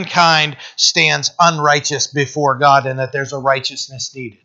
mankind stands unrighteous before God and that there's a righteousness needed.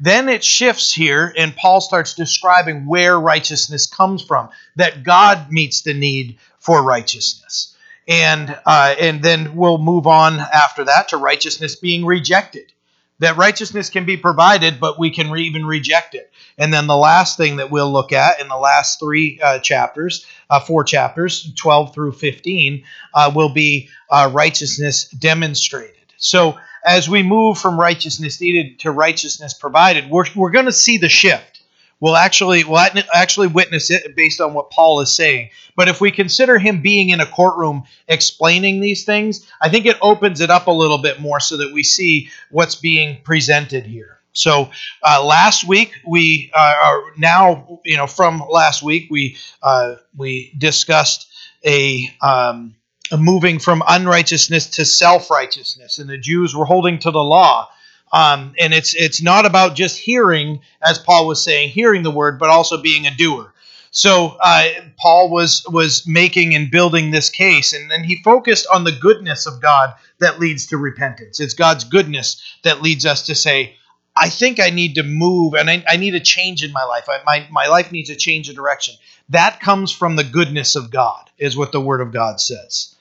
Then it shifts here, and Paul starts describing where righteousness comes from, that God meets the need for righteousness. And, uh, and then we'll move on after that to righteousness being rejected. That righteousness can be provided, but we can re- even reject it. And then the last thing that we'll look at in the last three uh, chapters, uh, four chapters, 12 through 15, uh, will be uh, righteousness demonstrated. So as we move from righteousness needed to righteousness provided, we're, we're going to see the shift. We'll actually we'll actually witness it based on what Paul is saying. But if we consider him being in a courtroom explaining these things, I think it opens it up a little bit more so that we see what's being presented here. So uh, last week we uh, are now you know from last week we uh, we discussed a um, moving from unrighteousness to self-righteousness, and the Jews were holding to the law. Um, and it's it's not about just hearing, as Paul was saying, hearing the word, but also being a doer. So uh, Paul was was making and building this case, and, and he focused on the goodness of God that leads to repentance. It's God's goodness that leads us to say, I think I need to move and I, I need a change in my life. I, my, my life needs a change of direction. That comes from the goodness of God, is what the Word of God says.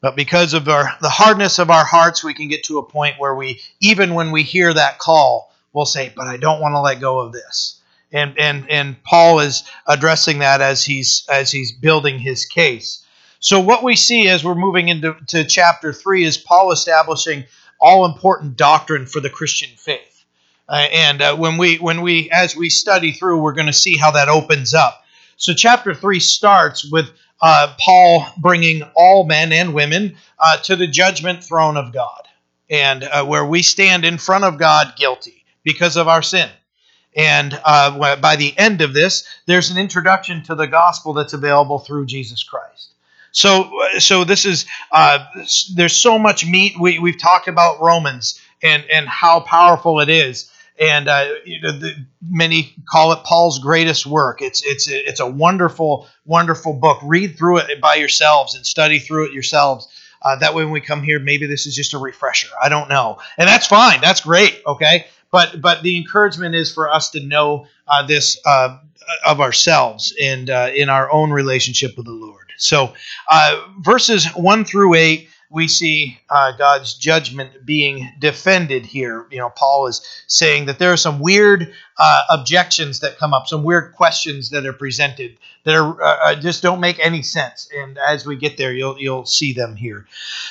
But because of our, the hardness of our hearts, we can get to a point where we, even when we hear that call, we'll say, But I don't want to let go of this. And, and, and Paul is addressing that as he's, as he's building his case. So, what we see as we're moving into to chapter 3 is Paul establishing all important doctrine for the Christian faith. Uh, and uh, when we when we as we study through, we're going to see how that opens up. So, chapter three starts with uh, Paul bringing all men and women uh, to the judgment throne of God, and uh, where we stand in front of God guilty because of our sin. And uh, by the end of this, there's an introduction to the gospel that's available through Jesus Christ. So, so this is uh, there's so much meat. We, we've talked about Romans and and how powerful it is and uh, you know, the, many call it Paul's greatest work. It's it's it's a wonderful wonderful book. Read through it by yourselves and study through it yourselves. Uh, that way, when we come here, maybe this is just a refresher. I don't know, and that's fine. That's great. Okay, but but the encouragement is for us to know uh, this uh, of ourselves and uh, in our own relationship with the Lord. So, uh, verses one through eight we see uh, God's judgment being defended here. You know, Paul is saying that there are some weird uh, objections that come up, some weird questions that are presented that are uh, uh, just don't make any sense. And as we get there, you'll you'll see them here.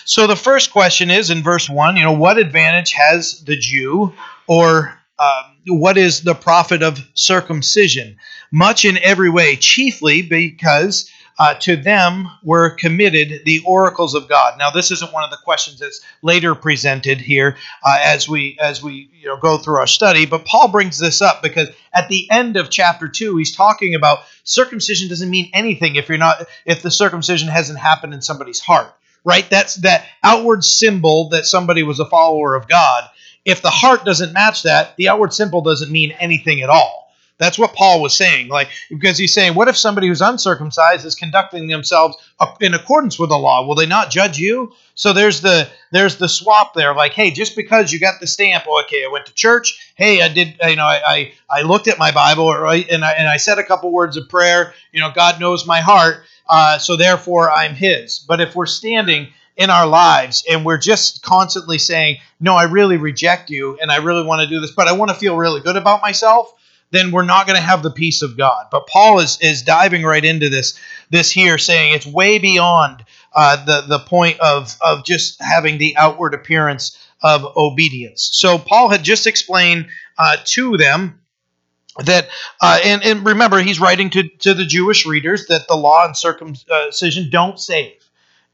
So the first question is in verse one. You know, what advantage has the Jew, or um, what is the profit of circumcision? Much in every way, chiefly because uh, to them were committed the oracles of God. Now, this isn't one of the questions that's later presented here uh, as we as we you know go through our study, but Paul brings this up because at the end of chapter two, he's talking about circumcision doesn't mean anything if you're not if the circumcision hasn't happened in somebody's heart, right? That's that outward symbol that somebody was a follower of God. If the heart doesn't match that, the outward symbol doesn't mean anything at all. That's what Paul was saying. Like, because he's saying, what if somebody who's uncircumcised is conducting themselves in accordance with the law? Will they not judge you? So there's the there's the swap there. Like, hey, just because you got the stamp, okay, I went to church. Hey, I did, you know, I I, I looked at my Bible, right, and I and I said a couple words of prayer. You know, God knows my heart, uh, so therefore I'm His. But if we're standing in our lives and we're just constantly saying, no, I really reject you, and I really want to do this, but I want to feel really good about myself then we're not going to have the peace of God. But Paul is is diving right into this this here, saying it's way beyond uh, the the point of of just having the outward appearance of obedience. So Paul had just explained uh, to them that uh, and, and remember he's writing to, to the jewish readers that the law and circumcision don't save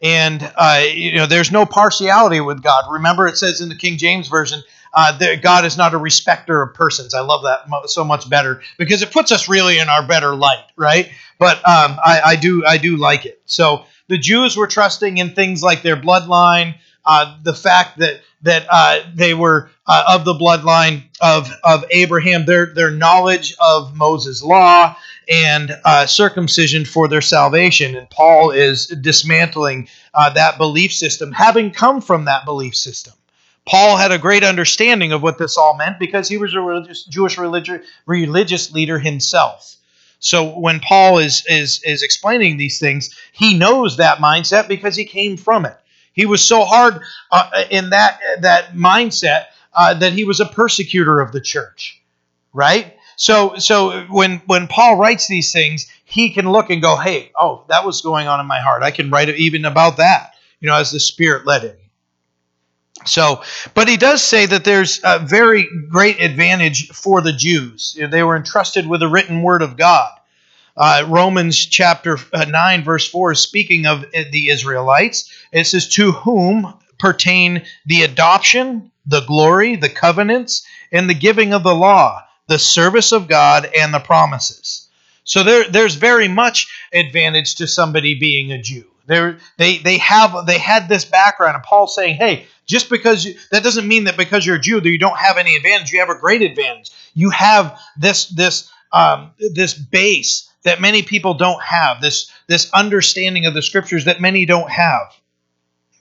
and uh, you know there's no partiality with god remember it says in the king james version uh, God is not a respecter of persons. I love that so much better because it puts us really in our better light, right? But um, I, I, do I do like it. So the Jews were trusting in things like their bloodline, uh, the fact that that uh, they were uh, of the bloodline of, of Abraham, their, their knowledge of Moses' law and uh, circumcision for their salvation. And Paul is dismantling uh, that belief system, having come from that belief system. Paul had a great understanding of what this all meant because he was a religious, Jewish religious, religious leader himself. So when Paul is, is, is explaining these things, he knows that mindset because he came from it. He was so hard uh, in that that mindset uh, that he was a persecutor of the church, right? So so when when Paul writes these things, he can look and go, "Hey, oh, that was going on in my heart. I can write even about that." You know, as the Spirit led him. So, but he does say that there's a very great advantage for the Jews. They were entrusted with the written word of God. Uh, Romans chapter uh, 9, verse 4 is speaking of uh, the Israelites. It says, To whom pertain the adoption, the glory, the covenants, and the giving of the law, the service of God, and the promises. So there, there's very much advantage to somebody being a Jew. They're, they they have they had this background, and Paul's saying, "Hey, just because you, that doesn't mean that because you're a Jew that you don't have any advantage. You have a great advantage. You have this this um, this base that many people don't have, this, this understanding of the scriptures that many don't have.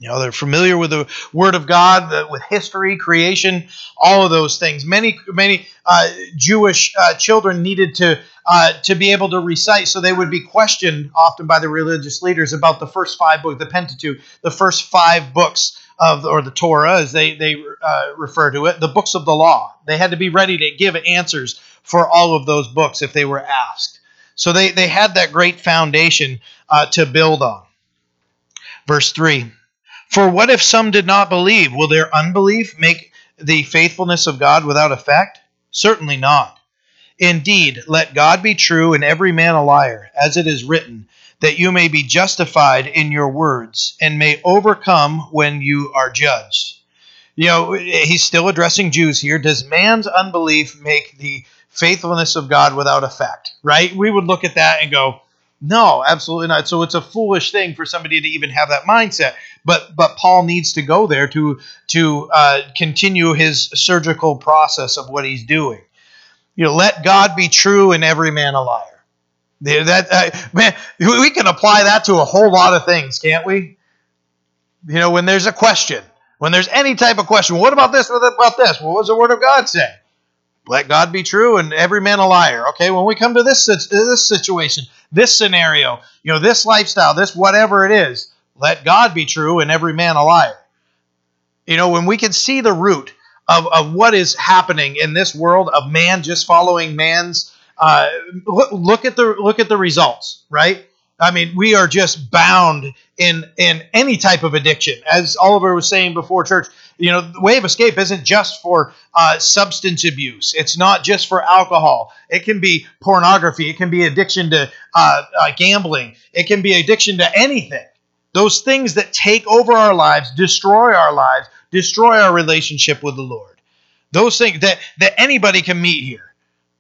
You know, they're familiar with the Word of God, with history, creation, all of those things. Many, many uh, Jewish uh, children needed to uh, to be able to recite, so they would be questioned often by the religious leaders about the first five books, the Pentateuch, the first five books of, or the Torah, as they they uh, refer to it, the books of the law. They had to be ready to give answers for all of those books if they were asked. So they, they had that great foundation uh, to build on. Verse 3 For what if some did not believe? Will their unbelief make the faithfulness of God without effect? Certainly not. Indeed, let God be true and every man a liar, as it is written, that you may be justified in your words and may overcome when you are judged. You know, he's still addressing Jews here. Does man's unbelief make the faithfulness of God without effect, right? We would look at that and go, no, absolutely not. So it's a foolish thing for somebody to even have that mindset. But but Paul needs to go there to to uh, continue his surgical process of what he's doing. You know, let God be true and every man a liar. That uh, man, we can apply that to a whole lot of things, can't we? You know, when there's a question, when there's any type of question, what about this? What about this? What does the Word of God say? Let God be true and every man a liar. Okay, when we come to this this situation, this scenario, you know, this lifestyle, this whatever it is, let God be true and every man a liar. You know, when we can see the root of, of what is happening in this world of man just following man's uh, look, look at the look at the results, right? I mean, we are just bound in in any type of addiction. As Oliver was saying before church, you know, the way of escape isn't just for uh, substance abuse. It's not just for alcohol. It can be pornography. It can be addiction to uh, uh, gambling. It can be addiction to anything. Those things that take over our lives, destroy our lives, destroy our relationship with the Lord. Those things that that anybody can meet here,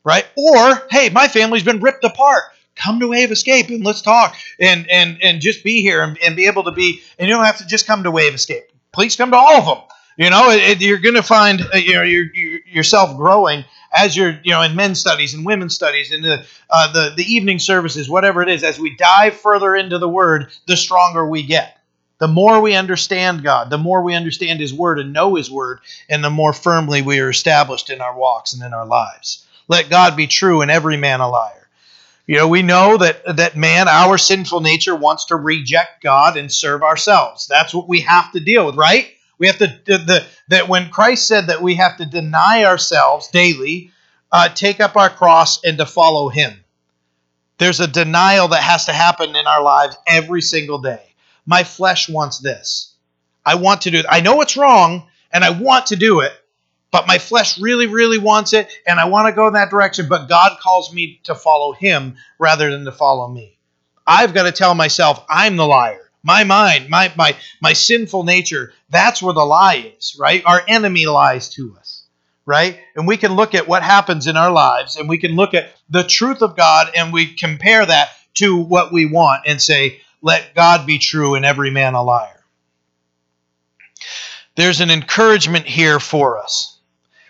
right? Or hey, my family's been ripped apart come to Wave Escape and let's talk and and and just be here and, and be able to be. And you don't have to just come to Wave Escape. Please come to all of them. You know, it, it, you're going to find uh, you know you're, you're, yourself growing as you're you know in men's studies and women's studies and the uh, the the evening services, whatever it is. As we dive further into the Word, the stronger we get. The more we understand God, the more we understand His Word and know His Word, and the more firmly we are established in our walks and in our lives. Let God be true and every man a liar. You know, we know that that man, our sinful nature, wants to reject God and serve ourselves. That's what we have to deal with, right? We have to the, that when Christ said that we have to deny ourselves daily, uh, take up our cross, and to follow Him. There's a denial that has to happen in our lives every single day. My flesh wants this. I want to do it. I know it's wrong, and I want to do it, but my flesh really, really wants it, and I want to go in that direction. But God calls me to follow Him rather than to follow me. I've got to tell myself I'm the liar. My mind, my my my sinful nature, that's where the lie is, right? Our enemy lies to us, right? And we can look at what happens in our lives and we can look at the truth of God and we compare that to what we want and say, let God be true and every man a liar. there's an encouragement here for us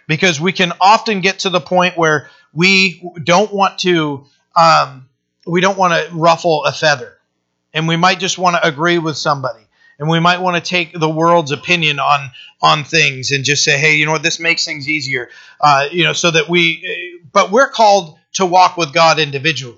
because we can often get to the point where we don't want to um, we don't want to ruffle a feather and we might just want to agree with somebody and we might want to take the world's opinion on on things and just say hey you know what this makes things easier uh, you know so that we but we're called to walk with god individually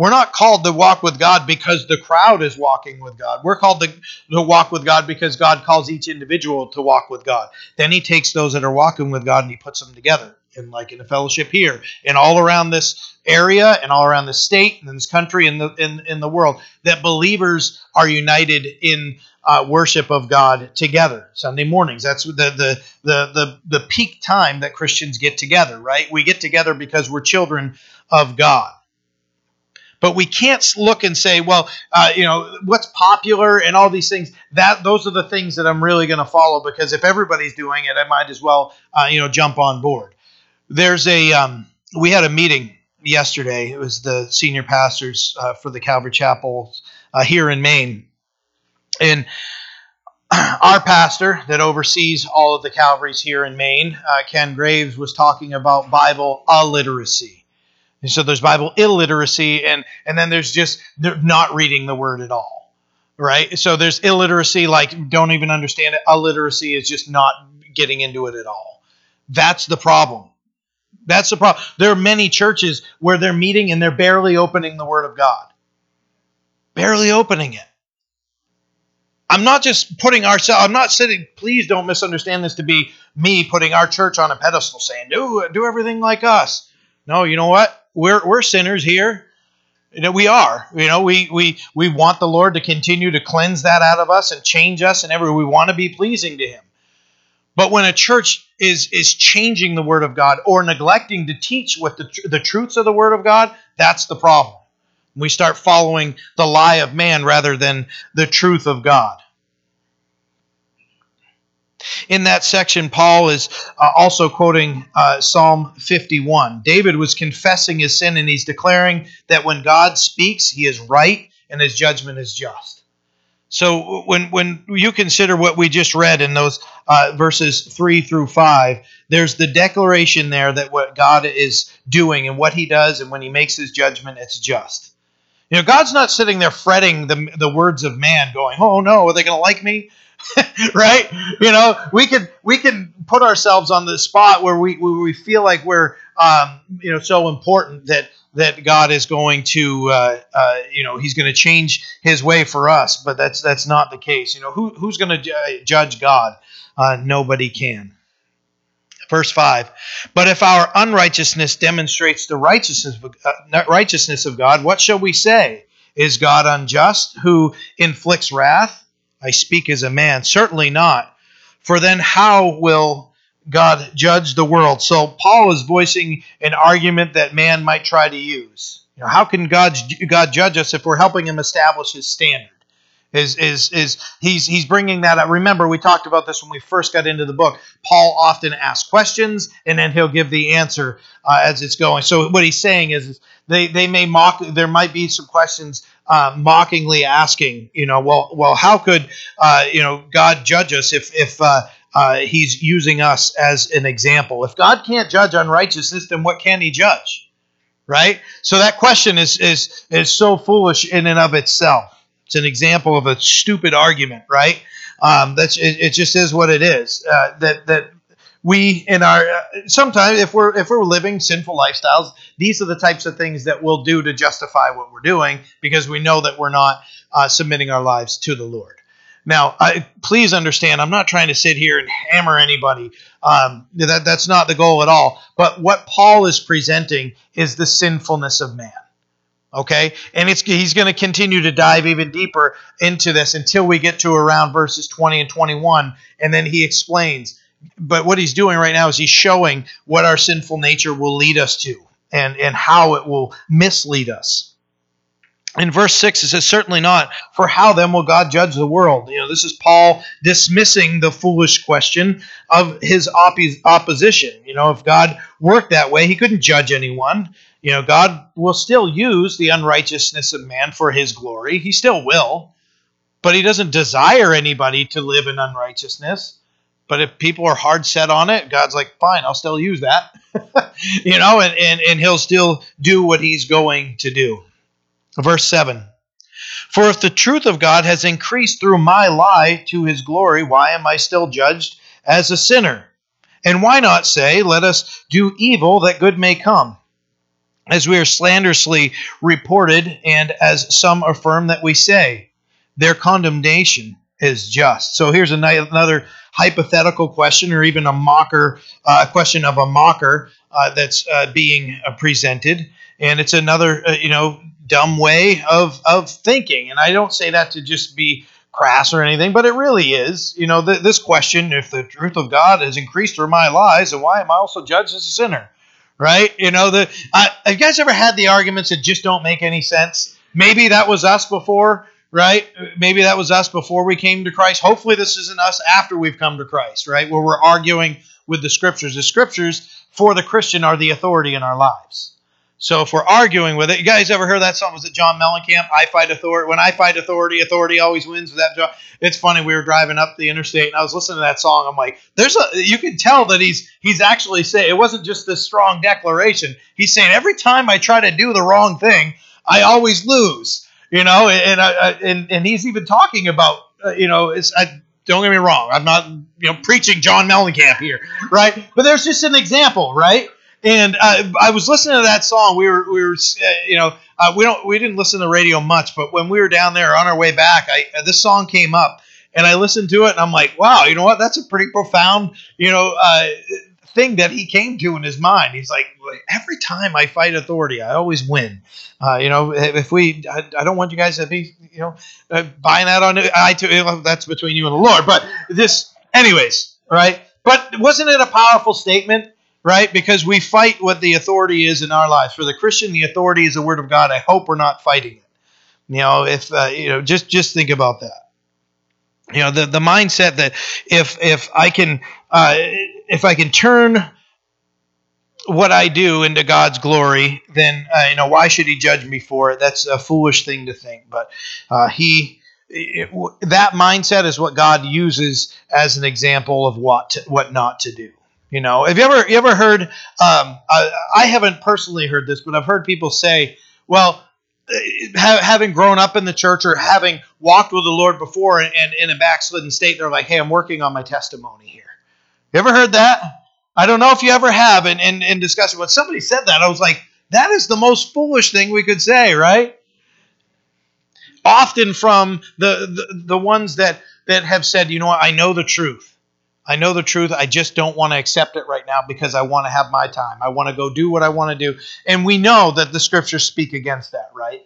we're not called to walk with God because the crowd is walking with God. We're called to, to walk with God because God calls each individual to walk with God. Then He takes those that are walking with God and He puts them together. And like in a fellowship here, and all around this area, and all around the state, and this country, and the in, in the world, that believers are united in uh, worship of God together. Sunday mornings. That's the, the the the the peak time that Christians get together. Right? We get together because we're children of God. But we can't look and say, well, uh, you know, what's popular and all these things. That those are the things that I'm really going to follow because if everybody's doing it, I might as well, uh, you know, jump on board. There's a um, we had a meeting yesterday. It was the senior pastors uh, for the Calvary Chapel uh, here in Maine, and our pastor that oversees all of the Calvaries here in Maine, uh, Ken Graves, was talking about Bible illiteracy. And so there's Bible illiteracy, and and then there's just not reading the word at all, right? So there's illiteracy, like don't even understand it. Illiteracy is just not getting into it at all. That's the problem. That's the problem. There are many churches where they're meeting and they're barely opening the Word of God, barely opening it. I'm not just putting ourselves. I'm not sitting. Please don't misunderstand this to be me putting our church on a pedestal, saying do do everything like us. No, you know what? we're we're sinners here. You know, we are. You know, we we we want the Lord to continue to cleanse that out of us and change us, and every we want to be pleasing to Him. But when a church is is changing the Word of God or neglecting to teach what the the truths of the Word of God, that's the problem. We start following the lie of man rather than the truth of God. In that section, Paul is uh, also quoting uh, Psalm 51. David was confessing his sin and he's declaring that when God speaks, he is right and his judgment is just. So when, when you consider what we just read in those uh, verses 3 through 5, there's the declaration there that what God is doing and what he does, and when he makes his judgment, it's just. You know, God's not sitting there fretting the, the words of man, going, oh no, are they going to like me? right? You know, we can we can put ourselves on the spot where we where we feel like we're um, you know so important that that God is going to uh, uh, you know He's going to change His way for us, but that's that's not the case. You know, who who's going to ju- judge God? Uh, nobody can. Verse five. But if our unrighteousness demonstrates the righteousness of, uh, righteousness of God, what shall we say? Is God unjust, who inflicts wrath? I speak as a man. Certainly not. For then how will God judge the world? So Paul is voicing an argument that man might try to use. You know, how can God God judge us if we're helping him establish his standard? Is is is he's he's bringing that up. Remember, we talked about this when we first got into the book. Paul often asks questions, and then he'll give the answer uh, as it's going. So what he's saying is, they they may mock. There might be some questions uh, mockingly asking, you know, well, well, how could uh, you know God judge us if if uh, He's using us as an example? If God can't judge unrighteousness, then what can He judge? Right. So that question is is is so foolish in and of itself. It's an example of a stupid argument, right? Um, that's it, it, just is what it is. Uh, that that we in our uh, sometimes if we're if we're living sinful lifestyles these are the types of things that we'll do to justify what we're doing because we know that we're not uh, submitting our lives to the lord now I, please understand i'm not trying to sit here and hammer anybody. Um, that, that's not the goal at all. But what paul is presenting is the sinfulness of man. Okay? And it's he's going to continue to dive even deeper into this until we get to around verses 20 and 21 and then he explains. But what he's doing right now is he's showing what our sinful nature will lead us to and, and how it will mislead us. In verse 6, it says, Certainly not, for how then will God judge the world? You know, this is Paul dismissing the foolish question of his opposition. You know, if God worked that way, he couldn't judge anyone. You know, God will still use the unrighteousness of man for his glory. He still will. But he doesn't desire anybody to live in unrighteousness but if people are hard set on it, God's like, fine, I'll still use that. you know, and, and, and he'll still do what he's going to do. Verse 7 For if the truth of God has increased through my lie to his glory, why am I still judged as a sinner? And why not say, Let us do evil that good may come? As we are slanderously reported, and as some affirm that we say, their condemnation is just. So here's another hypothetical question, or even a mocker uh, question of a mocker uh, that's uh, being uh, presented, and it's another uh, you know dumb way of of thinking. And I don't say that to just be crass or anything, but it really is. You know, th- this question: if the truth of God has increased through my lies, and why am I also judged as a sinner? Right? You know, the have you guys ever had the arguments that just don't make any sense? Maybe that was us before right? Maybe that was us before we came to Christ. Hopefully, this isn't us after we've come to Christ, right? Where we're arguing with the scriptures. The scriptures for the Christian are the authority in our lives. So if we're arguing with it, you guys ever heard that song? Was it John Mellencamp? I fight authority. When I fight authority, authority always wins. That John? It's funny. We were driving up the interstate, and I was listening to that song. I'm like, there's a. You can tell that he's he's actually saying it wasn't just this strong declaration. He's saying every time I try to do the wrong thing, I always lose you know, and uh, and and he's even talking about, uh, you know, it's I, don't get me wrong, I'm not you know preaching John Mellencamp here, right? But there's just an example, right? And uh, I was listening to that song. We were we were uh, you know uh, we don't we didn't listen to the radio much, but when we were down there on our way back, I uh, this song came up. And I listened to it, and I'm like, "Wow, you know what? That's a pretty profound, you know, thing that he came to in his mind. He's like, every time I fight authority, I always win. Uh, you know, if we, I, I, don't want you guys to be, you know, uh, buying that on iTunes. That's between you and the Lord. But this, anyways, right? But wasn't it a powerful statement? Right, because we fight what the authority is in our lives. For the Christian, the authority is the Word of God. I hope we're not fighting it. You know, if uh, you know, just just think about that you know the, the mindset that if if i can uh, if I can turn what I do into God's glory, then uh, you know why should He judge me for it? That's a foolish thing to think. But uh, He it, that mindset is what God uses as an example of what to, what not to do. You know, have you ever you ever heard? Um, I, I haven't personally heard this, but I've heard people say, "Well." having grown up in the church or having walked with the Lord before and, and in a backslidden state, they're like, "Hey, I'm working on my testimony here." You ever heard that? I don't know if you ever have in, in, in discussion. When somebody said that, I was like, that is the most foolish thing we could say, right? Often from the, the, the ones that, that have said, you know what, I know the truth. I know the truth. I just don't want to accept it right now because I want to have my time. I want to go do what I want to do. And we know that the scriptures speak against that, right?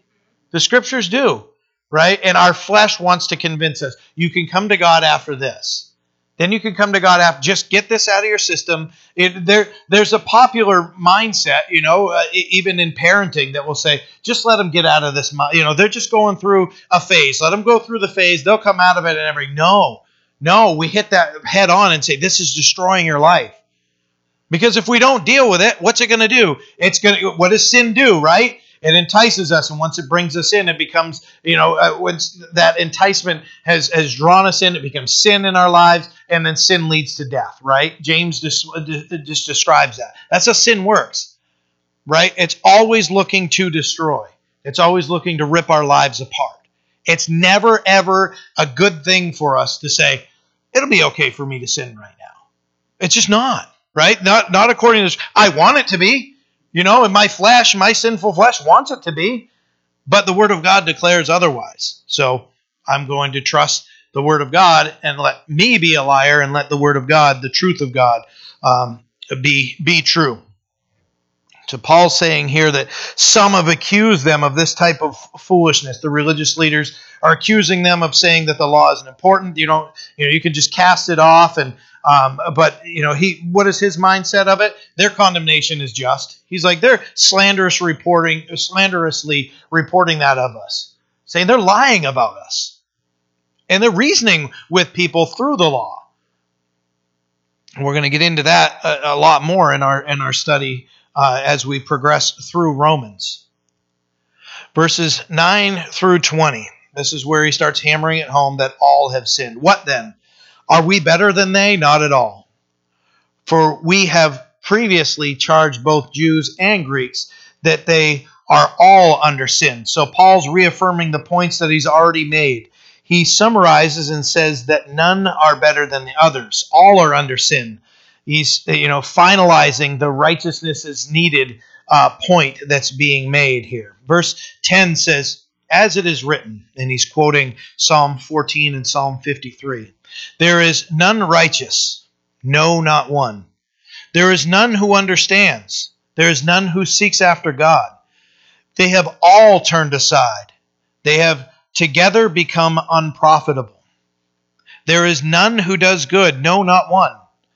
The scriptures do, right? And our flesh wants to convince us you can come to God after this. Then you can come to God after. Just get this out of your system. It, there, there's a popular mindset, you know, uh, even in parenting, that will say, just let them get out of this. You know, they're just going through a phase. Let them go through the phase. They'll come out of it and everything. No, no, we hit that head on and say, this is destroying your life. Because if we don't deal with it, what's it going to do? It's going to. What does sin do? Right? it entices us and once it brings us in it becomes you know uh, once that enticement has has drawn us in it becomes sin in our lives and then sin leads to death right james just, just describes that that's how sin works right it's always looking to destroy it's always looking to rip our lives apart it's never ever a good thing for us to say it'll be okay for me to sin right now it's just not right not not according to i want it to be you know, and my flesh, my sinful flesh wants it to be, but the Word of God declares otherwise. So I'm going to trust the Word of God and let me be a liar and let the Word of God, the truth of God, um, be, be true. So Paul's saying here that some have accused them of this type of foolishness. The religious leaders are accusing them of saying that the law isn't important. You don't, you know, you can just cast it off and um, but you know, he what is his mindset of it? Their condemnation is just. He's like they're slanderous reporting, slanderously reporting that of us, saying they're lying about us, and they're reasoning with people through the law. We're going to get into that a, a, lot more in our in our study uh, as we progress through Romans, verses nine through twenty. This is where he starts hammering it home that all have sinned. What then? Are we better than they? Not at all. For we have previously charged both Jews and Greeks that they are all under sin. So Paul's reaffirming the points that he's already made. He summarizes and says that none are better than the others. All are under sin. He's you know finalizing the righteousness is needed uh, point that's being made here. Verse 10 says, "As it is written," and he's quoting Psalm 14 and Psalm 53. There is none righteous, no, not one. There is none who understands. There is none who seeks after God. They have all turned aside. They have together become unprofitable. There is none who does good, no, not one.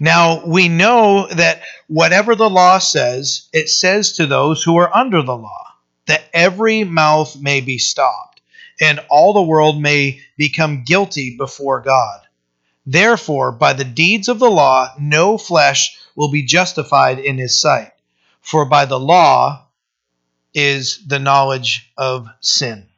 Now, we know that whatever the law says, it says to those who are under the law, that every mouth may be stopped, and all the world may become guilty before God. Therefore, by the deeds of the law, no flesh will be justified in his sight. For by the law is the knowledge of sin.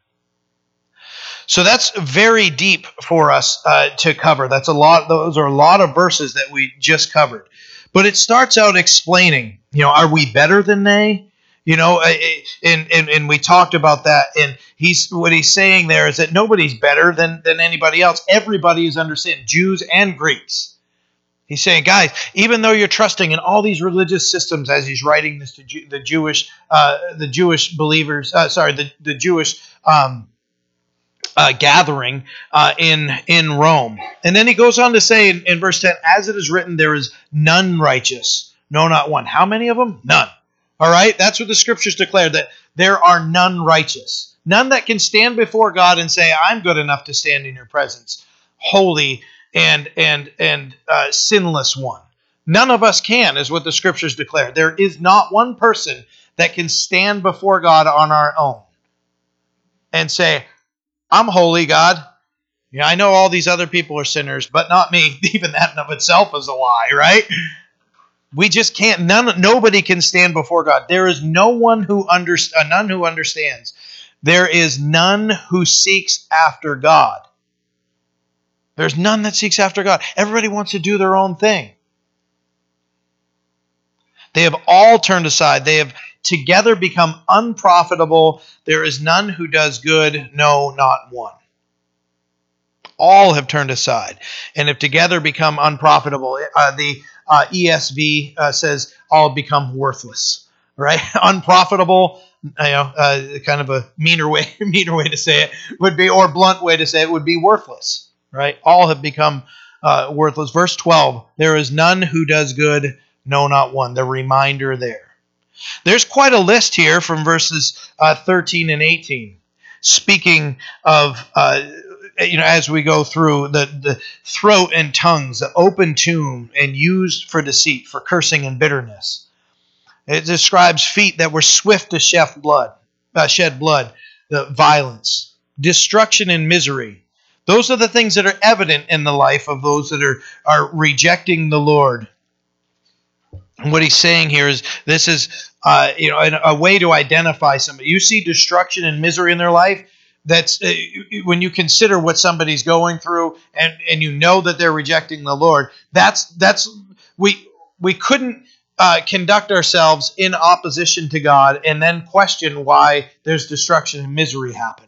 So that's very deep for us uh, to cover. That's a lot. Those are a lot of verses that we just covered. But it starts out explaining, you know, are we better than they? You know, and, and and we talked about that. And he's what he's saying there is that nobody's better than than anybody else. Everybody is under sin, Jews and Greeks. He's saying, guys, even though you're trusting in all these religious systems, as he's writing this to the Jewish, uh, the Jewish believers, uh, sorry, the the Jewish um, uh, gathering uh, in in Rome, and then he goes on to say in, in verse ten, as it is written, there is none righteous, no, not one. How many of them? None. All right, that's what the scriptures declare that there are none righteous, none that can stand before God and say, "I'm good enough to stand in your presence, holy." and and and uh, sinless one. None of us can, is what the scriptures declare. There is not one person that can stand before God on our own and say, "I'm holy, God." Yeah, I know all these other people are sinners, but not me. Even that in of itself is a lie, right? We just can't. None. Nobody can stand before God. There is no one who under, uh, none who understands. There is none who seeks after God. There's none that seeks after God. Everybody wants to do their own thing. They have all turned aside. They have together become unprofitable. There is none who does good, no, not one. All have turned aside and have together become unprofitable. Uh, the uh, ESV uh, says all become worthless, right? unprofitable, you know, uh, kind of a meaner way, meaner way to say it would be, or blunt way to say it would be worthless right? All have become uh, worthless. Verse 12 There is none who does good, no, not one. The reminder there. There's quite a list here from verses uh, 13 and 18. Speaking of, uh, you know, as we go through the, the throat and tongues, the open tomb, and used for deceit, for cursing and bitterness. It describes feet that were swift to shed blood, uh, shed blood, the violence, destruction and misery, those are the things that are evident in the life of those that are, are rejecting the Lord. And what he's saying here is this is uh, you know a, a, way to identify somebody. You see destruction and misery in their life. That's uh, when you consider what somebody's going through, and and you know that they're rejecting the Lord. That's that's we we couldn't uh, conduct ourselves in opposition to God and then question why there's destruction and misery happening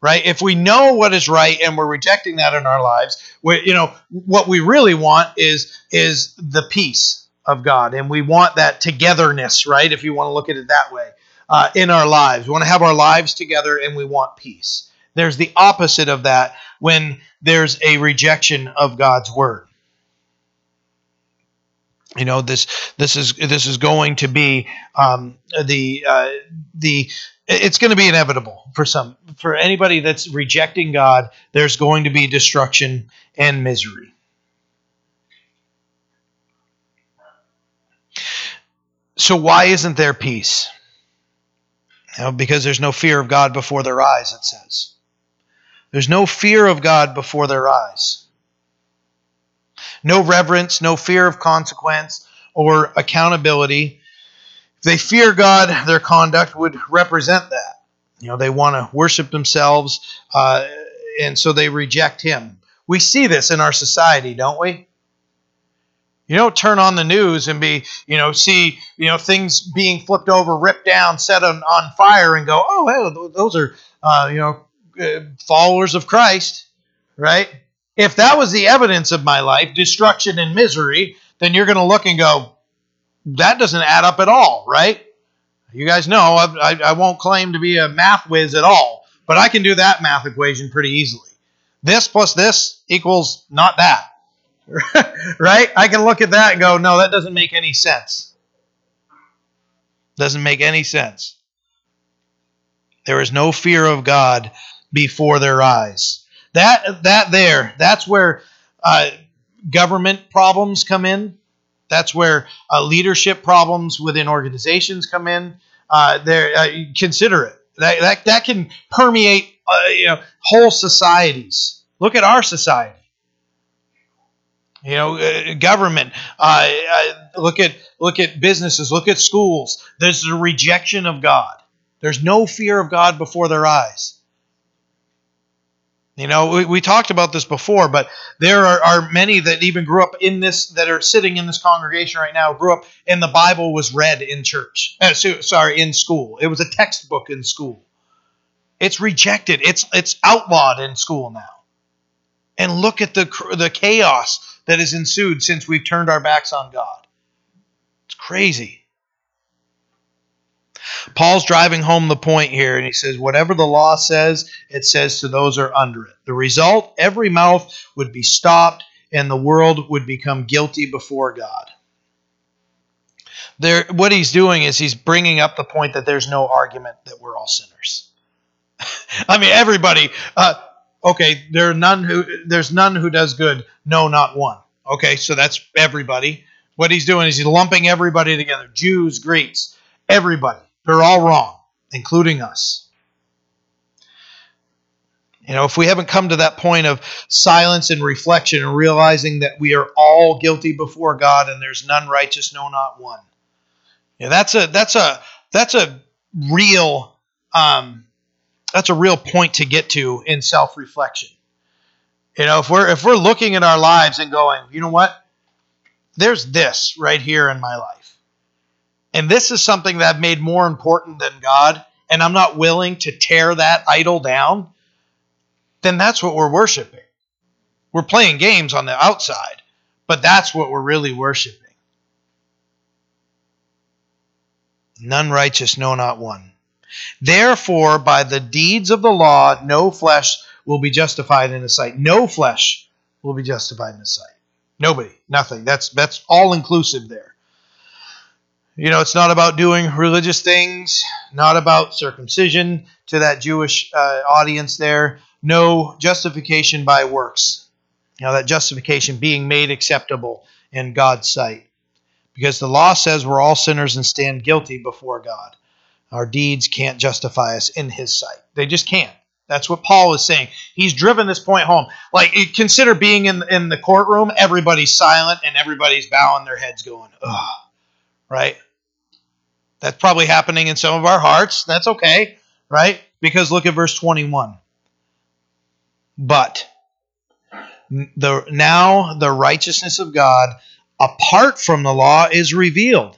right? If we know what is right and we're rejecting that in our lives, we, you know, what we really want is is the peace of God, and we want that togetherness, right? If you want to look at it that way, uh, in our lives, we want to have our lives together, and we want peace. There's the opposite of that when there's a rejection of God's word. You know this. This is this is going to be um, the uh, the it's going to be inevitable for some for anybody that's rejecting god there's going to be destruction and misery So, why isn't there peace? You know, because there's no fear of God before their eyes, it says. There's no fear of God before their eyes. No reverence, no fear of consequence or accountability. If they fear God, their conduct would represent that. You know, they want to worship themselves, uh, and so they reject Him. We see this in our society, don't we? You don't turn on the news and be, you know, see, you know, things being flipped over, ripped down, set on, on fire, and go, oh, well, those are, uh, you know, uh, followers of Christ, right? If that was the evidence of my life, destruction and misery, then you're going to look and go, that doesn't add up at all, right? You guys know I, I, I won't claim to be a math whiz at all, but I can do that math equation pretty easily. This plus this equals not that. right? I can look at that and go, no, that doesn't make any sense. Doesn't make any sense. There is no fear of God before their eyes. That that there, that's where uh, government problems come in. That's where uh, leadership problems within organizations come in. Uh, there, uh, consider it. That, that, that can permeate uh, you know, whole societies. Look at our society. You know, uh, government. Uh, look at look at businesses. Look at schools. There's a rejection of God. There's no fear of God before their eyes. You know, we, we talked about this before, but there are, are many that even grew up in this, that are sitting in this congregation right now, grew up and the Bible was read in church. Uh, sorry, in school. It was a textbook in school. It's rejected. It's it's outlawed in school now. And look at the the chaos that has ensued since we've turned our backs on God. It's crazy. Paul's driving home the point here, and he says, Whatever the law says, it says to those who are under it. The result every mouth would be stopped, and the world would become guilty before God. There, what he's doing is he's bringing up the point that there's no argument that we're all sinners. I mean, everybody. Uh, okay, there are none who there's none who does good. No, not one. Okay, so that's everybody. What he's doing is he's lumping everybody together: Jews, Greeks, everybody. They're all wrong, including us. You know, if we haven't come to that point of silence and reflection and realizing that we are all guilty before God and there's none righteous, no, not one. Yeah, that's a that's a that's a real um, that's a real point to get to in self-reflection. You know, if we're if we're looking at our lives and going, you know what? There's this right here in my life and this is something that I've made more important than God, and I'm not willing to tear that idol down, then that's what we're worshiping. We're playing games on the outside, but that's what we're really worshiping. None righteous, no, not one. Therefore, by the deeds of the law, no flesh will be justified in the sight. No flesh will be justified in the sight. Nobody, nothing. That's that's all inclusive there. You know, it's not about doing religious things, not about circumcision to that Jewish uh, audience there. No justification by works. You know, that justification being made acceptable in God's sight. Because the law says we're all sinners and stand guilty before God. Our deeds can't justify us in His sight. They just can't. That's what Paul is saying. He's driven this point home. Like, consider being in, in the courtroom, everybody's silent and everybody's bowing their heads, going, ugh, right? That's probably happening in some of our hearts. That's okay, right? Because look at verse 21. But the now the righteousness of God apart from the law is revealed,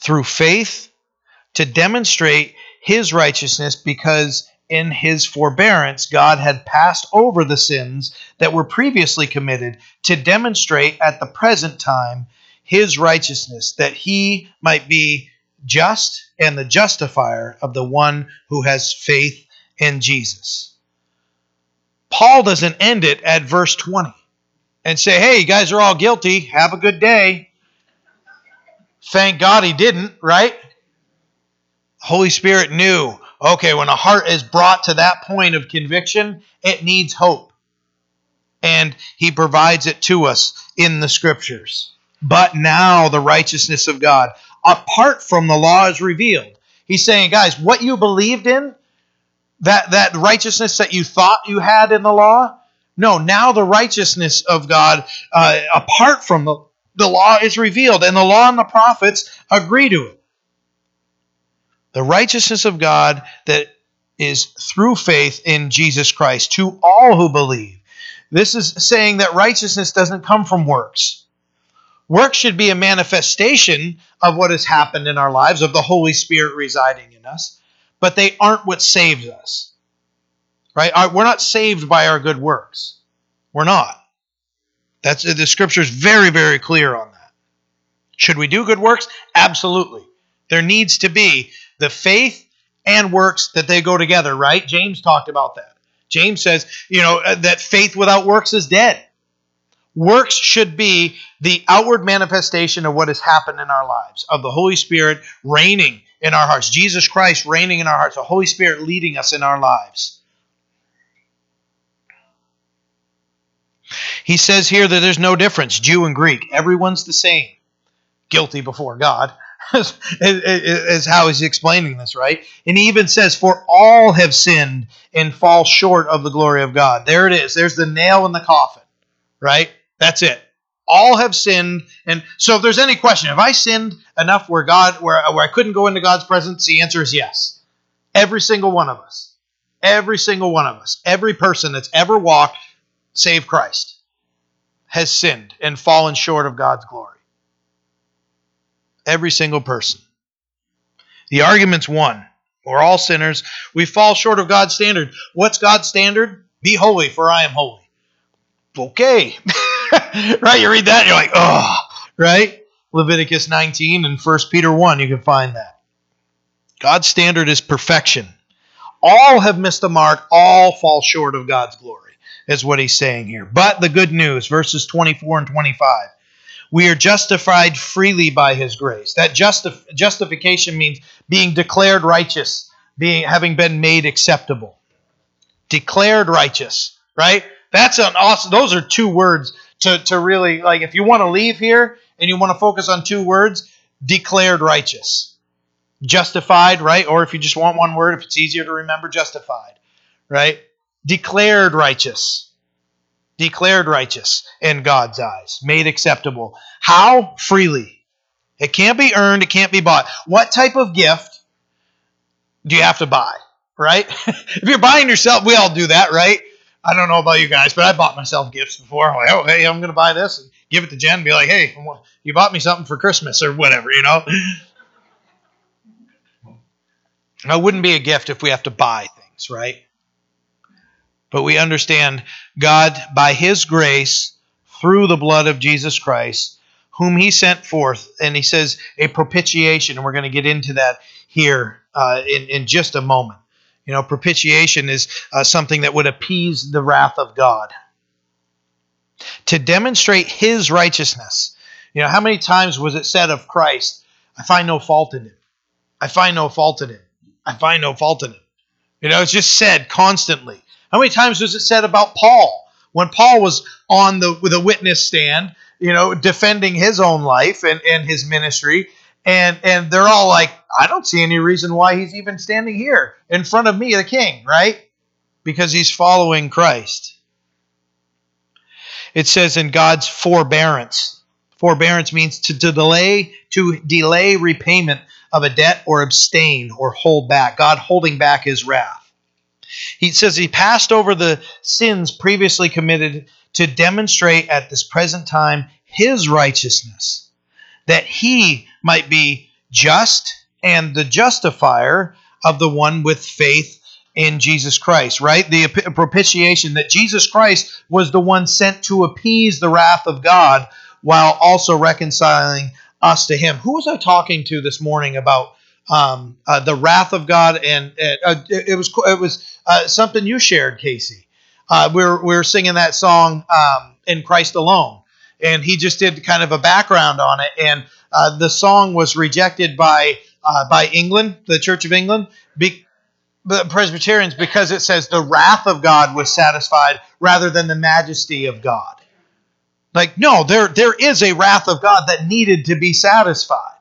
Through faith to demonstrate his righteousness because in his forbearance God had passed over the sins that were previously committed to demonstrate at the present time his righteousness, that he might be just and the justifier of the one who has faith in Jesus. Paul doesn't end it at verse 20 and say, hey, you guys are all guilty. Have a good day. Thank God he didn't, right? Holy Spirit knew, okay, when a heart is brought to that point of conviction, it needs hope. And he provides it to us in the scriptures. But now the righteousness of God, apart from the law, is revealed. He's saying, guys, what you believed in, that, that righteousness that you thought you had in the law, no, now the righteousness of God, uh, apart from the, the law, is revealed, and the law and the prophets agree to it. The righteousness of God that is through faith in Jesus Christ to all who believe. This is saying that righteousness doesn't come from works. Work should be a manifestation of what has happened in our lives, of the Holy Spirit residing in us, but they aren't what saves us. Right? We're not saved by our good works. We're not. That's the scripture is very, very clear on that. Should we do good works? Absolutely. There needs to be the faith and works that they go together, right? James talked about that. James says, you know, uh, that faith without works is dead. Works should be the outward manifestation of what has happened in our lives, of the Holy Spirit reigning in our hearts, Jesus Christ reigning in our hearts, the Holy Spirit leading us in our lives. He says here that there's no difference, Jew and Greek. Everyone's the same, guilty before God, is how he's explaining this, right? And he even says, For all have sinned and fall short of the glory of God. There it is. There's the nail in the coffin, right? That's it. All have sinned, and so if there's any question, have I sinned enough where God, where, where I couldn't go into God's presence? The answer is yes. Every single one of us, every single one of us, every person that's ever walked, save Christ, has sinned and fallen short of God's glory. Every single person. The argument's won. We're all sinners. We fall short of God's standard. What's God's standard? Be holy, for I am holy. Okay. right? You read that, you're like, oh, right? Leviticus 19 and 1 Peter 1, you can find that. God's standard is perfection. All have missed the mark, all fall short of God's glory, is what he's saying here. But the good news, verses 24 and 25. We are justified freely by his grace. That justif- justification means being declared righteous, being having been made acceptable. Declared righteous, right? That's an awesome those are two words to, to really like if you want to leave here and you want to focus on two words, declared righteous. Justified, right? Or if you just want one word, if it's easier to remember, justified, right? Declared righteous. Declared righteous in God's eyes, made acceptable. How? Freely. It can't be earned, it can't be bought. What type of gift do you have to buy? Right? if you're buying yourself, we all do that, right? I don't know about you guys, but I bought myself gifts before. I'm like, oh, hey, I'm going to buy this and give it to Jen and be like, hey, you bought me something for Christmas or whatever, you know? It wouldn't be a gift if we have to buy things, right? But we understand God, by His grace, through the blood of Jesus Christ, whom He sent forth, and He says a propitiation, and we're going to get into that here uh, in, in just a moment. You know, propitiation is uh, something that would appease the wrath of God. To demonstrate his righteousness. You know, how many times was it said of Christ, I find no fault in him? I find no fault in him. I find no fault in him. You know, it's just said constantly. How many times was it said about Paul? When Paul was on the with a witness stand, you know, defending his own life and, and his ministry, and and they're all like, I don't see any reason why he's even standing here in front of me, the king, right? Because he's following Christ. It says in God's forbearance. Forbearance means to, to delay to delay repayment of a debt or abstain or hold back. God holding back his wrath. He says he passed over the sins previously committed to demonstrate at this present time his righteousness, that he might be just and the justifier of the one with faith in Jesus Christ, right? The propitiation that Jesus Christ was the one sent to appease the wrath of God while also reconciling us to Him. Who was I talking to this morning about um, uh, the wrath of God? And uh, it, it, was it was uh, something you shared, Casey. Uh, we were we were singing that song um, in Christ alone, and he just did kind of a background on it. And uh, the song was rejected by by England, the Church of England, be, the Presbyterians, because it says the wrath of God was satisfied rather than the majesty of God. Like, no, there, there is a wrath of God that needed to be satisfied.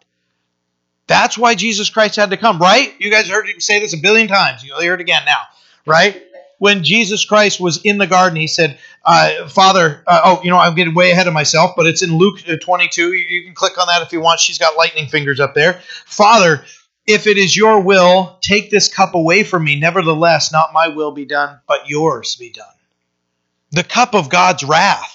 That's why Jesus Christ had to come, right? You guys heard him say this a billion times. You'll hear it again now, right? When Jesus Christ was in the garden, he said, uh, Father, uh, oh, you know, I'm getting way ahead of myself, but it's in Luke uh, 22. You, you can click on that if you want. She's got lightning fingers up there. Father, if it is your will, take this cup away from me. Nevertheless, not my will be done, but yours be done. The cup of God's wrath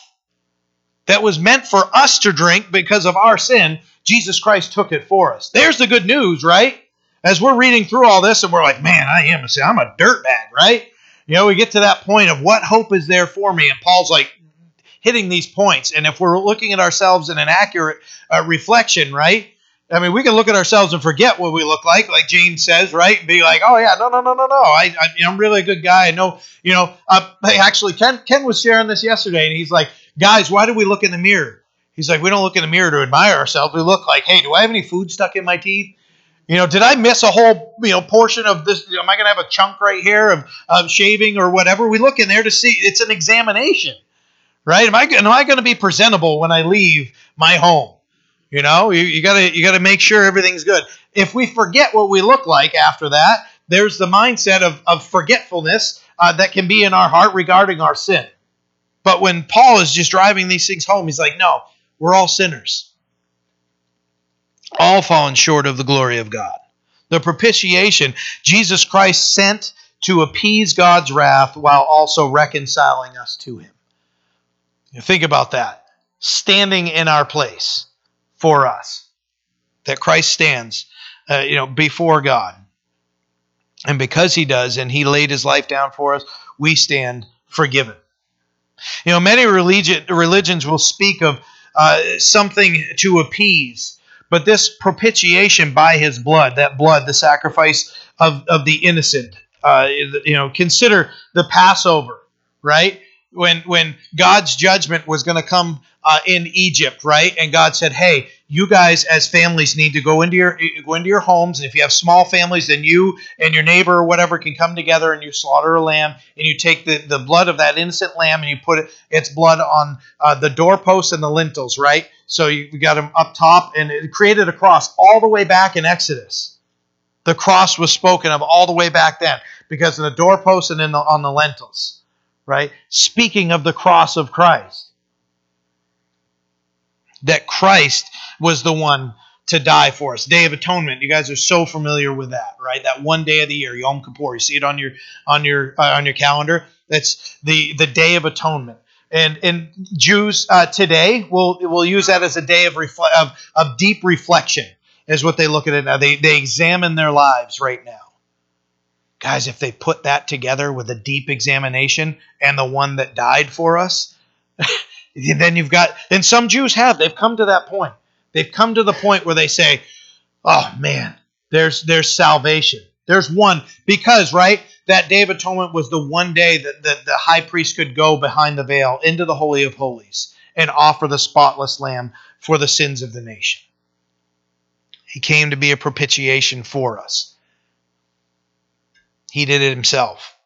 that was meant for us to drink because of our sin, Jesus Christ took it for us. There's the good news, right? As we're reading through all this and we're like, man, I am a sin. I'm a dirtbag, right? You know, we get to that point of what hope is there for me? And Paul's like hitting these points. And if we're looking at ourselves in an accurate uh, reflection, right? I mean, we can look at ourselves and forget what we look like, like James says, right? And be like, oh yeah, no, no, no, no, no. I, I am really a good guy. I know, you know. Uh, actually, Ken Ken was sharing this yesterday, and he's like, guys, why do we look in the mirror? He's like, we don't look in the mirror to admire ourselves. We look like, hey, do I have any food stuck in my teeth? You know, did I miss a whole you know portion of this? Am I going to have a chunk right here of, of shaving or whatever? We look in there to see. It's an examination, right? Am I am I going to be presentable when I leave my home? You know, you, you gotta you gotta make sure everything's good. If we forget what we look like after that, there's the mindset of, of forgetfulness uh, that can be in our heart regarding our sin. But when Paul is just driving these things home, he's like, no, we're all sinners. All fallen short of the glory of God. The propitiation Jesus Christ sent to appease God's wrath while also reconciling us to him. Think about that. Standing in our place for us. That Christ stands, uh, you know, before God. And because he does, and he laid his life down for us, we stand forgiven. You know, many religion, religions will speak of uh, something to appease, but this propitiation by his blood, that blood, the sacrifice of, of the innocent, uh, you know, consider the Passover, right? When, when God's judgment was going to come uh, in Egypt, right? And God said, "Hey, you guys as families need to go into your go into your homes, and if you have small families, then you and your neighbor or whatever can come together and you slaughter a lamb, and you take the, the blood of that innocent lamb and you put it, its blood on uh, the doorposts and the lintels, right? So you got them up top, and it created a cross all the way back in Exodus. The cross was spoken of all the way back then because of the doorposts and in the, on the lentils, right? Speaking of the cross of Christ that Christ was the one to die for us. Day of Atonement. You guys are so familiar with that, right? That one day of the year, Yom Kippur. You see it on your on your uh, on your calendar. That's the the Day of Atonement. And and Jews uh, today will will use that as a day of, refle- of of deep reflection. Is what they look at it now. They they examine their lives right now. Guys, if they put that together with a deep examination and the one that died for us, then you've got and some Jews have they've come to that point. They've come to the point where they say, "Oh man, there's there's salvation. There's one because right that day of atonement was the one day that the, the high priest could go behind the veil into the holy of holies and offer the spotless lamb for the sins of the nation. He came to be a propitiation for us. He did it himself.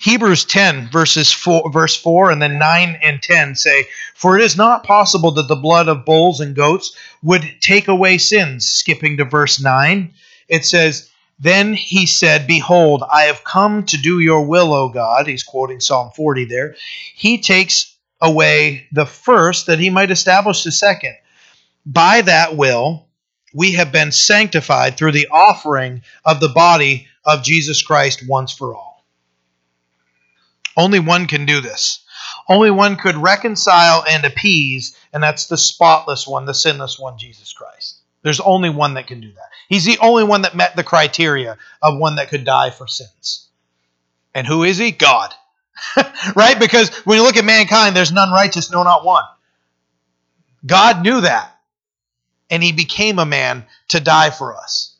Hebrews 10 verses 4 verse 4 and then 9 and 10 say, "For it is not possible that the blood of bulls and goats would take away sins." Skipping to verse 9, it says, "Then he said, behold, I have come to do your will, O God." He's quoting Psalm 40 there. He takes away the first that he might establish the second. By that will, we have been sanctified through the offering of the body of Jesus Christ once for all. Only one can do this. Only one could reconcile and appease, and that's the spotless one, the sinless one, Jesus Christ. There's only one that can do that. He's the only one that met the criteria of one that could die for sins. And who is he? God. right? Because when you look at mankind, there's none righteous, no, not one. God knew that. And he became a man to die for us.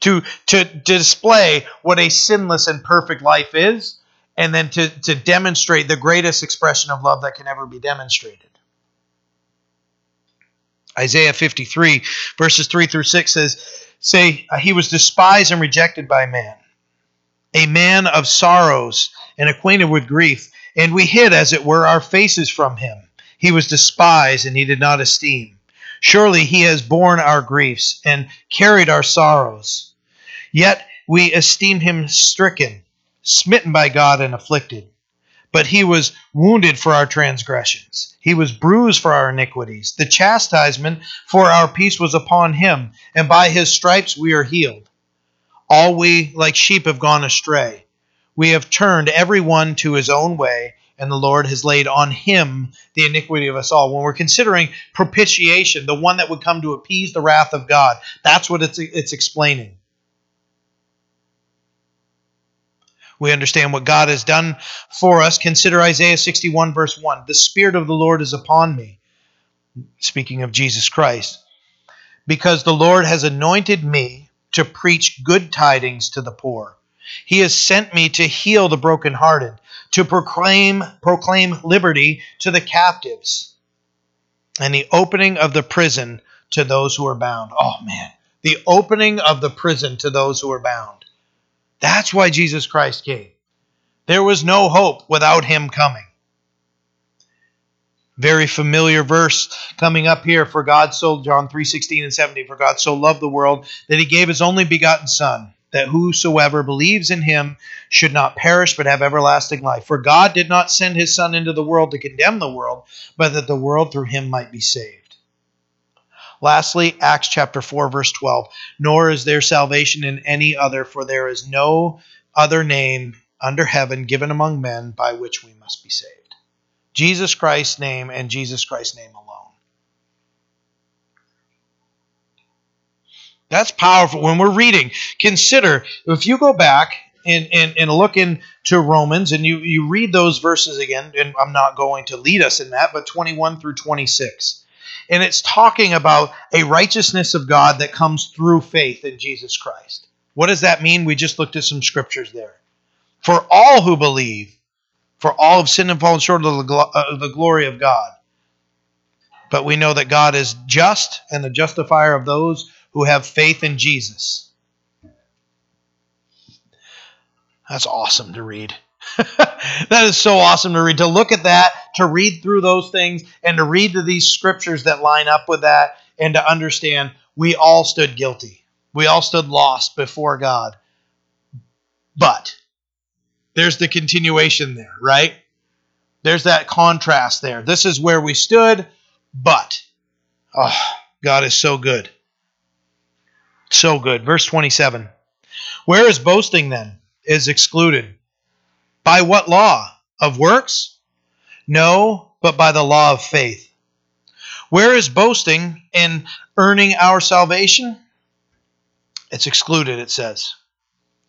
To, to, to display what a sinless and perfect life is, and then to, to demonstrate the greatest expression of love that can ever be demonstrated. Isaiah 53, verses 3 through 6 says, Say, uh, he was despised and rejected by man, a man of sorrows and acquainted with grief, and we hid, as it were, our faces from him. He was despised, and he did not esteem. Surely he has borne our griefs and carried our sorrows. Yet we esteemed him stricken, smitten by God, and afflicted. But he was wounded for our transgressions, he was bruised for our iniquities. The chastisement for our peace was upon him, and by his stripes we are healed. All we like sheep have gone astray. We have turned every one to his own way, and the Lord has laid on him the iniquity of us all. When we're considering propitiation, the one that would come to appease the wrath of God, that's what it's, it's explaining. We understand what God has done for us. Consider Isaiah 61, verse 1. The Spirit of the Lord is upon me, speaking of Jesus Christ, because the Lord has anointed me to preach good tidings to the poor. He has sent me to heal the brokenhearted to proclaim proclaim liberty to the captives and the opening of the prison to those who are bound. Oh man, the opening of the prison to those who are bound. That's why Jesus Christ came. There was no hope without him coming. Very familiar verse coming up here for God so John 3:16 and 17 for God so loved the world that he gave his only begotten son that whosoever believes in him should not perish but have everlasting life. For God did not send his Son into the world to condemn the world, but that the world through him might be saved. Lastly, Acts chapter 4, verse 12. Nor is there salvation in any other, for there is no other name under heaven given among men by which we must be saved. Jesus Christ's name and Jesus Christ's name alone. That's powerful. When we're reading, consider if you go back and, and, and look into Romans and you, you read those verses again, and I'm not going to lead us in that, but 21 through 26. And it's talking about a righteousness of God that comes through faith in Jesus Christ. What does that mean? We just looked at some scriptures there. For all who believe, for all have sinned and fallen short of the, uh, the glory of God. But we know that God is just and the justifier of those who have faith in Jesus. That's awesome to read. that is so awesome to read. To look at that, to read through those things, and to read to these scriptures that line up with that, and to understand we all stood guilty. We all stood lost before God. But there's the continuation there, right? There's that contrast there. This is where we stood, but oh, God is so good. So good. Verse 27. Where is boasting then? Is excluded. By what law? Of works? No, but by the law of faith. Where is boasting in earning our salvation? It's excluded, it says.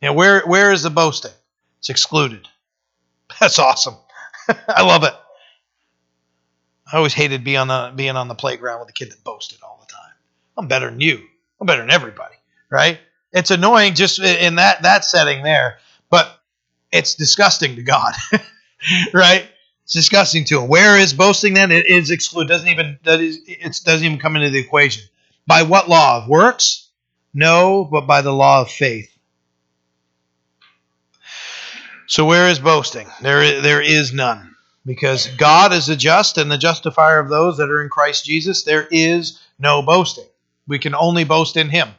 Now, where, where is the boasting? It's excluded. That's awesome. I love it. I always hated being on the being on the playground with a kid that boasted all the time. I'm better than you. I'm better than everybody, right? It's annoying just in that that setting there, but it's disgusting to God, right? It's disgusting to him. Where is boasting then? It is excluded. Doesn't even that is it doesn't even come into the equation. By what law of works? No, but by the law of faith. So where is boasting? There, there is none. Because God is the just and the justifier of those that are in Christ Jesus. There is no boasting. We can only boast in him.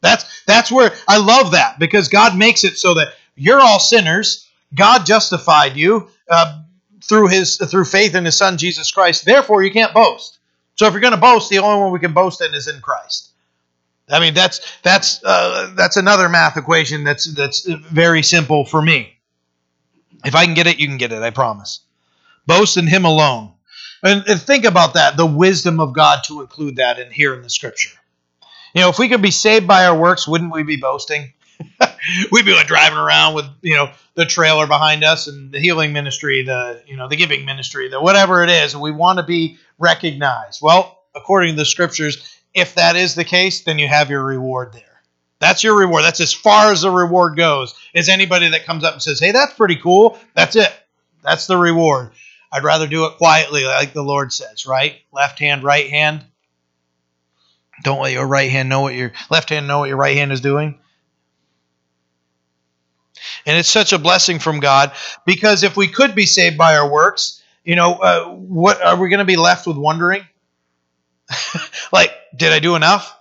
That's that's where I love that because God makes it so that you're all sinners. God justified you uh, through his through faith in his son Jesus Christ. Therefore, you can't boast. So if you're going to boast, the only one we can boast in is in Christ. I mean, that's that's uh, that's another math equation that's that's very simple for me. If I can get it, you can get it. I promise. Boast in Him alone, and, and think about that—the wisdom of God to include that in here in the Scripture. You know, if we could be saved by our works, wouldn't we be boasting? We'd be like driving around with you know the trailer behind us and the healing ministry, the you know the giving ministry, the whatever it is. We want to be recognized. Well, according to the scriptures, if that is the case, then you have your reward there. That's your reward. That's as far as the reward goes. Is anybody that comes up and says, "Hey, that's pretty cool." That's it. That's the reward. I'd rather do it quietly, like the Lord says, right? Left hand, right hand. Don't let your right hand know what your left hand know what your right hand is doing. And it's such a blessing from God because if we could be saved by our works, you know, uh, what are we going to be left with wondering? like, did I do enough?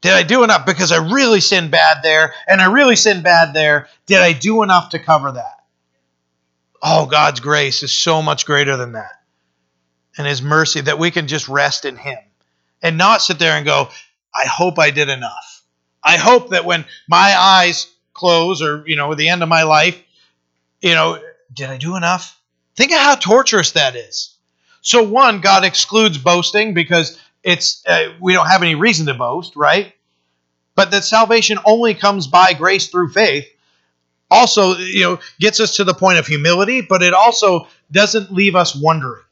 Did I do enough? Because I really sinned bad there, and I really sinned bad there. Did I do enough to cover that? Oh, God's grace is so much greater than that. And His mercy that we can just rest in Him and not sit there and go, I hope I did enough. I hope that when my eyes close or, you know, at the end of my life, you know, did I do enough? Think of how torturous that is. So, one, God excludes boasting because it's uh, we don't have any reason to boast, right? But that salvation only comes by grace through faith. Also, you know, gets us to the point of humility, but it also doesn't leave us wondering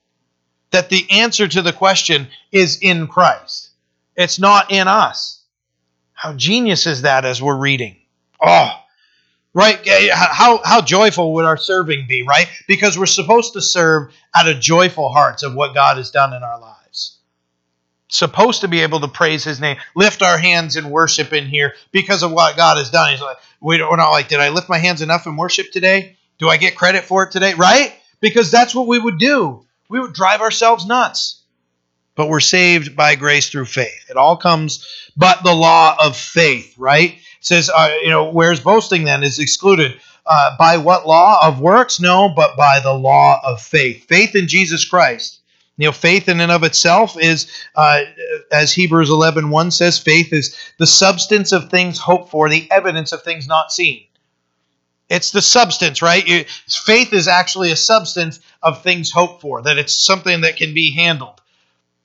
that the answer to the question is in Christ. It's not in us. How genius is that as we're reading? Oh, right? How, how joyful would our serving be, right? Because we're supposed to serve out of joyful hearts of what God has done in our lives supposed to be able to praise his name, lift our hands in worship in here because of what God has done. He's like, we're not like, did I lift my hands enough in worship today? Do I get credit for it today? Right? Because that's what we would do. We would drive ourselves nuts. But we're saved by grace through faith. It all comes, but the law of faith, right? It says, uh, you know, where's boasting then is excluded. Uh, by what law of works? No, but by the law of faith. Faith in Jesus Christ you know, faith in and of itself is, uh, as Hebrews 11 1 says, faith is the substance of things hoped for, the evidence of things not seen. It's the substance, right? You, faith is actually a substance of things hoped for, that it's something that can be handled.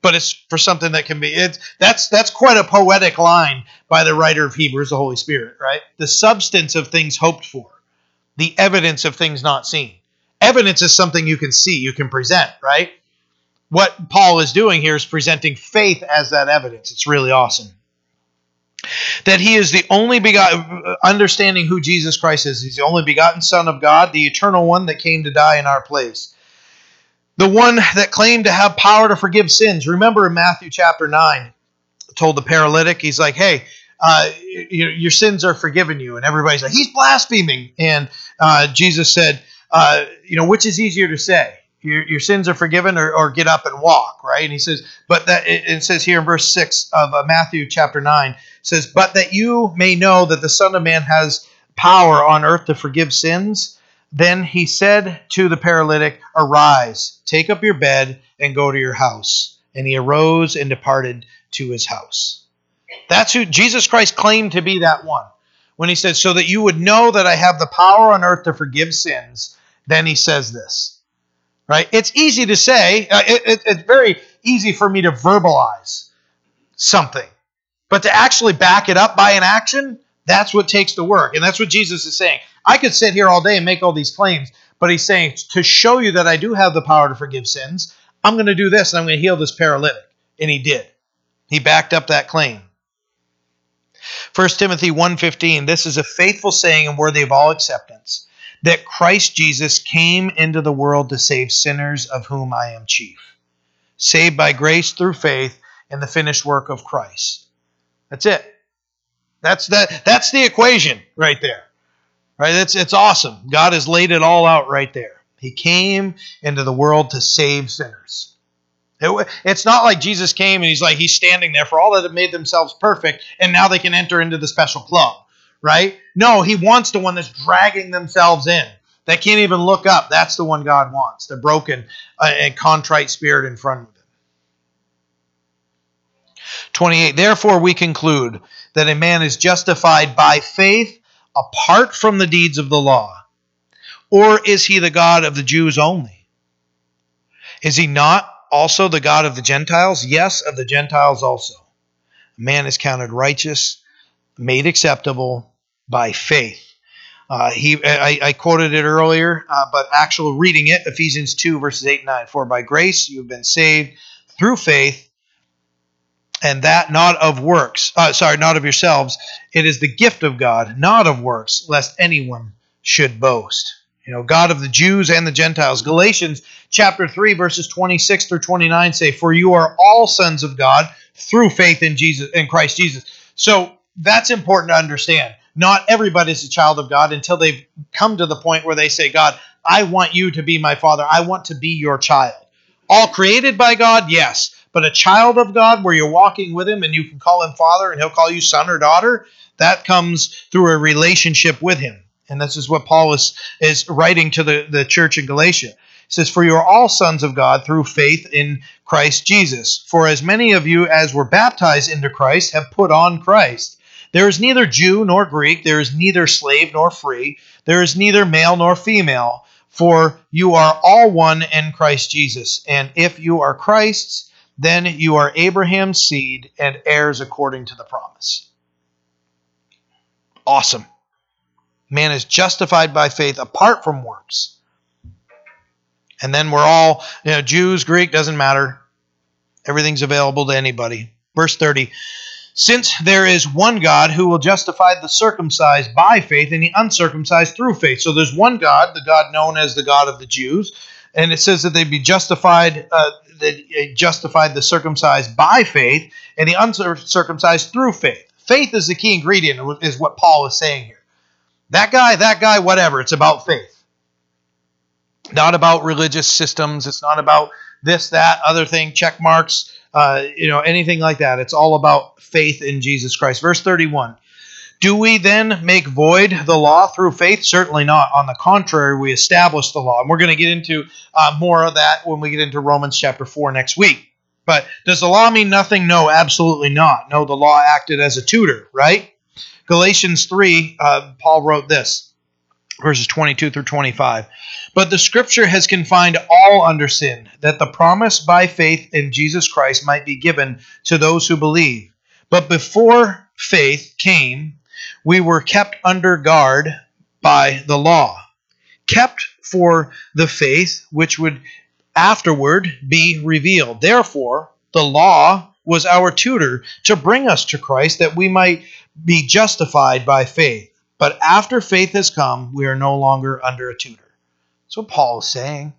But it's for something that can be. It's that's that's quite a poetic line by the writer of Hebrews, the Holy Spirit, right? The substance of things hoped for, the evidence of things not seen. Evidence is something you can see, you can present, right? what Paul is doing here is presenting faith as that evidence. It's really awesome. That he is the only begotten, understanding who Jesus Christ is. He's the only begotten Son of God, the eternal one that came to die in our place. The one that claimed to have power to forgive sins. Remember in Matthew chapter 9, told the paralytic, he's like, hey, uh, your, your, sins are forgiven you. And everybody's like, he's blaspheming. And uh, Jesus said, uh, you know, which is easier to say? your, your sins are forgiven or, or get up and walk, right? And he says, but that it, it says here in verse 6 of uh, Matthew chapter 9, says, but that you may know that the Son of Man has power on earth to forgive sins. Then he said to the paralytic, Arise, take up your bed, and go to your house. And he arose and departed to his house. That's who Jesus Christ claimed to be that one. When he said, So that you would know that I have the power on earth to forgive sins, then he says this right? It's easy to say. Uh, it, it, it's very easy for me to verbalize something, but to actually back it up by an action, that's what takes the work. And that's what Jesus is saying. I could sit here all day and make all these claims, but he's saying to show you that I do have the power to forgive sins, I'm going to do this and I'm going to heal this paralytic. And he did. He backed up that claim. 1 Timothy 1:15 This is a faithful saying and worthy of all acceptance that Christ Jesus came into the world to save sinners, of whom I am chief. Saved by grace through faith in the finished work of Christ. That's it. That's that that's the equation right there. Right? It's it's awesome. God has laid it all out right there. He came into the world to save sinners. It, it's not like Jesus came and he's like he's standing there for all that have made themselves perfect and now they can enter into the special club right? No, he wants the one that's dragging themselves in. That can't even look up. That's the one God wants. The broken uh, and contrite spirit in front of him. 28. Therefore, we conclude that a man is justified by faith apart from the deeds of the law. Or is he the God of the Jews only? Is he not also the God of the Gentiles? Yes, of the Gentiles also. A man is counted righteous, made acceptable, by faith. Uh, he, I, I, quoted it earlier, uh, but actual reading it, Ephesians 2, verses 8 and 9. For by grace you have been saved through faith, and that not of works. Uh, sorry, not of yourselves. It is the gift of God, not of works, lest anyone should boast. You know, God of the Jews and the Gentiles. Galatians chapter 3, verses 26 through 29 say, For you are all sons of God through faith in Jesus in Christ Jesus. So that's important to understand. Not everybody is a child of God until they've come to the point where they say, God, I want you to be my father. I want to be your child. All created by God, yes. But a child of God where you're walking with him and you can call him father and he'll call you son or daughter, that comes through a relationship with him. And this is what Paul is, is writing to the, the church in Galatia. He says, For you are all sons of God through faith in Christ Jesus. For as many of you as were baptized into Christ have put on Christ. There is neither Jew nor Greek, there is neither slave nor free, there is neither male nor female, for you are all one in Christ Jesus. And if you are Christ's, then you are Abraham's seed and heirs according to the promise. Awesome. Man is justified by faith apart from works. And then we're all, you know, Jews, Greek, doesn't matter. Everything's available to anybody. Verse 30 Since there is one God who will justify the circumcised by faith and the uncircumcised through faith. So there's one God, the God known as the God of the Jews. And it says that they be justified, uh, that justified the circumcised by faith and the uncircumcised through faith. Faith is the key ingredient, is what Paul is saying here. That guy, that guy, whatever. It's about faith. Not about religious systems. It's not about this, that, other thing, check marks, uh, you know, anything like that. It's all about faith in Jesus Christ. Verse 31. Do we then make void the law through faith? Certainly not. On the contrary, we establish the law. And we're going to get into uh, more of that when we get into Romans chapter 4 next week. But does the law mean nothing? No, absolutely not. No, the law acted as a tutor, right? Galatians 3, uh, Paul wrote this, verses 22 through 25. But the scripture has confined all under sin, that the promise by faith in Jesus Christ might be given to those who believe. But before faith came, we were kept under guard by the law, kept for the faith which would afterward be revealed. Therefore, the law was our tutor to bring us to Christ that we might be justified by faith. But after faith has come, we are no longer under a tutor. That's what Paul is saying.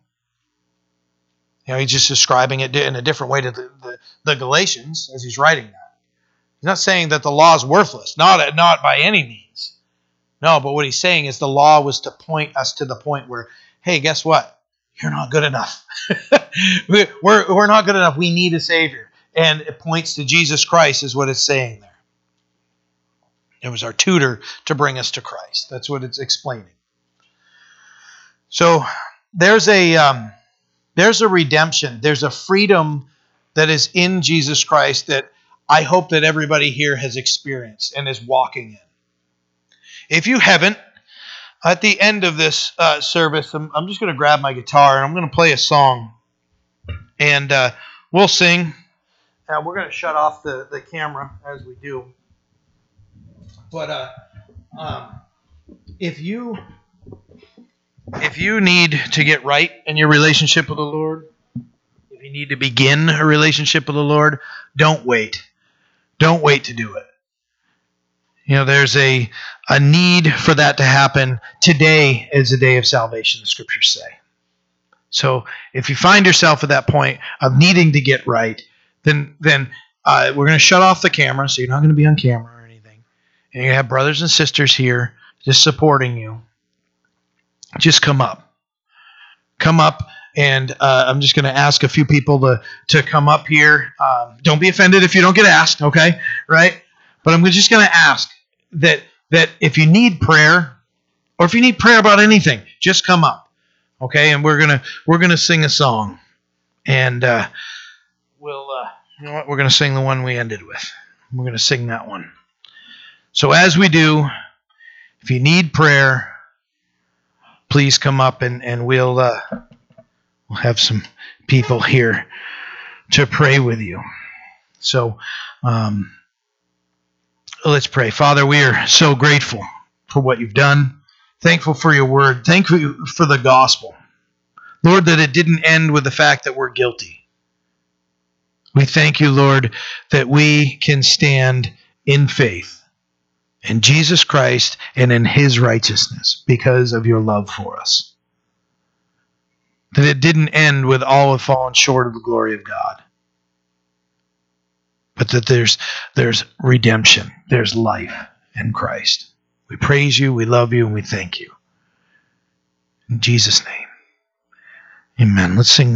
You know, he's just describing it in a different way to the, the, the Galatians as he's writing that. He's not saying that the law is worthless, not, not by any means. No, but what he's saying is the law was to point us to the point where, hey, guess what? You're not good enough. we're, we're not good enough. We need a Savior. And it points to Jesus Christ, is what it's saying there. It was our tutor to bring us to Christ. That's what it's explaining. So there's a um, there's a redemption. There's a freedom that is in Jesus Christ that I hope that everybody here has experienced and is walking in. If you haven't, at the end of this uh, service, I'm, I'm just going to grab my guitar and I'm going to play a song, and uh, we'll sing. Uh, we're going to shut off the, the camera as we do. But uh, um, if you if you need to get right in your relationship with the Lord, if you need to begin a relationship with the Lord, don't wait. Don't wait to do it. You know, there's a, a need for that to happen. Today is a day of salvation, the scriptures say. So if you find yourself at that point of needing to get right, then then uh, we're going to shut off the camera, so you're not going to be on camera or anything. And you have brothers and sisters here just supporting you. Just come up. Come up and uh, I'm just going to ask a few people to to come up here. Um, don't be offended if you don't get asked, okay? Right? But I'm just going to ask that that if you need prayer, or if you need prayer about anything, just come up, okay? And we're gonna we're gonna sing a song, and uh, we'll uh, you know what? We're gonna sing the one we ended with. We're gonna sing that one. So as we do, if you need prayer, please come up and and we'll uh, we'll have some people here to pray with you. So. Um, Let's pray. Father, we are so grateful for what you've done. Thankful for your word. Thankful for the gospel. Lord, that it didn't end with the fact that we're guilty. We thank you, Lord, that we can stand in faith in Jesus Christ and in his righteousness because of your love for us. That it didn't end with all have fallen short of the glory of God. But that there's there's redemption, there's life in Christ. We praise you, we love you, and we thank you. In Jesus' name. Amen. Let's sing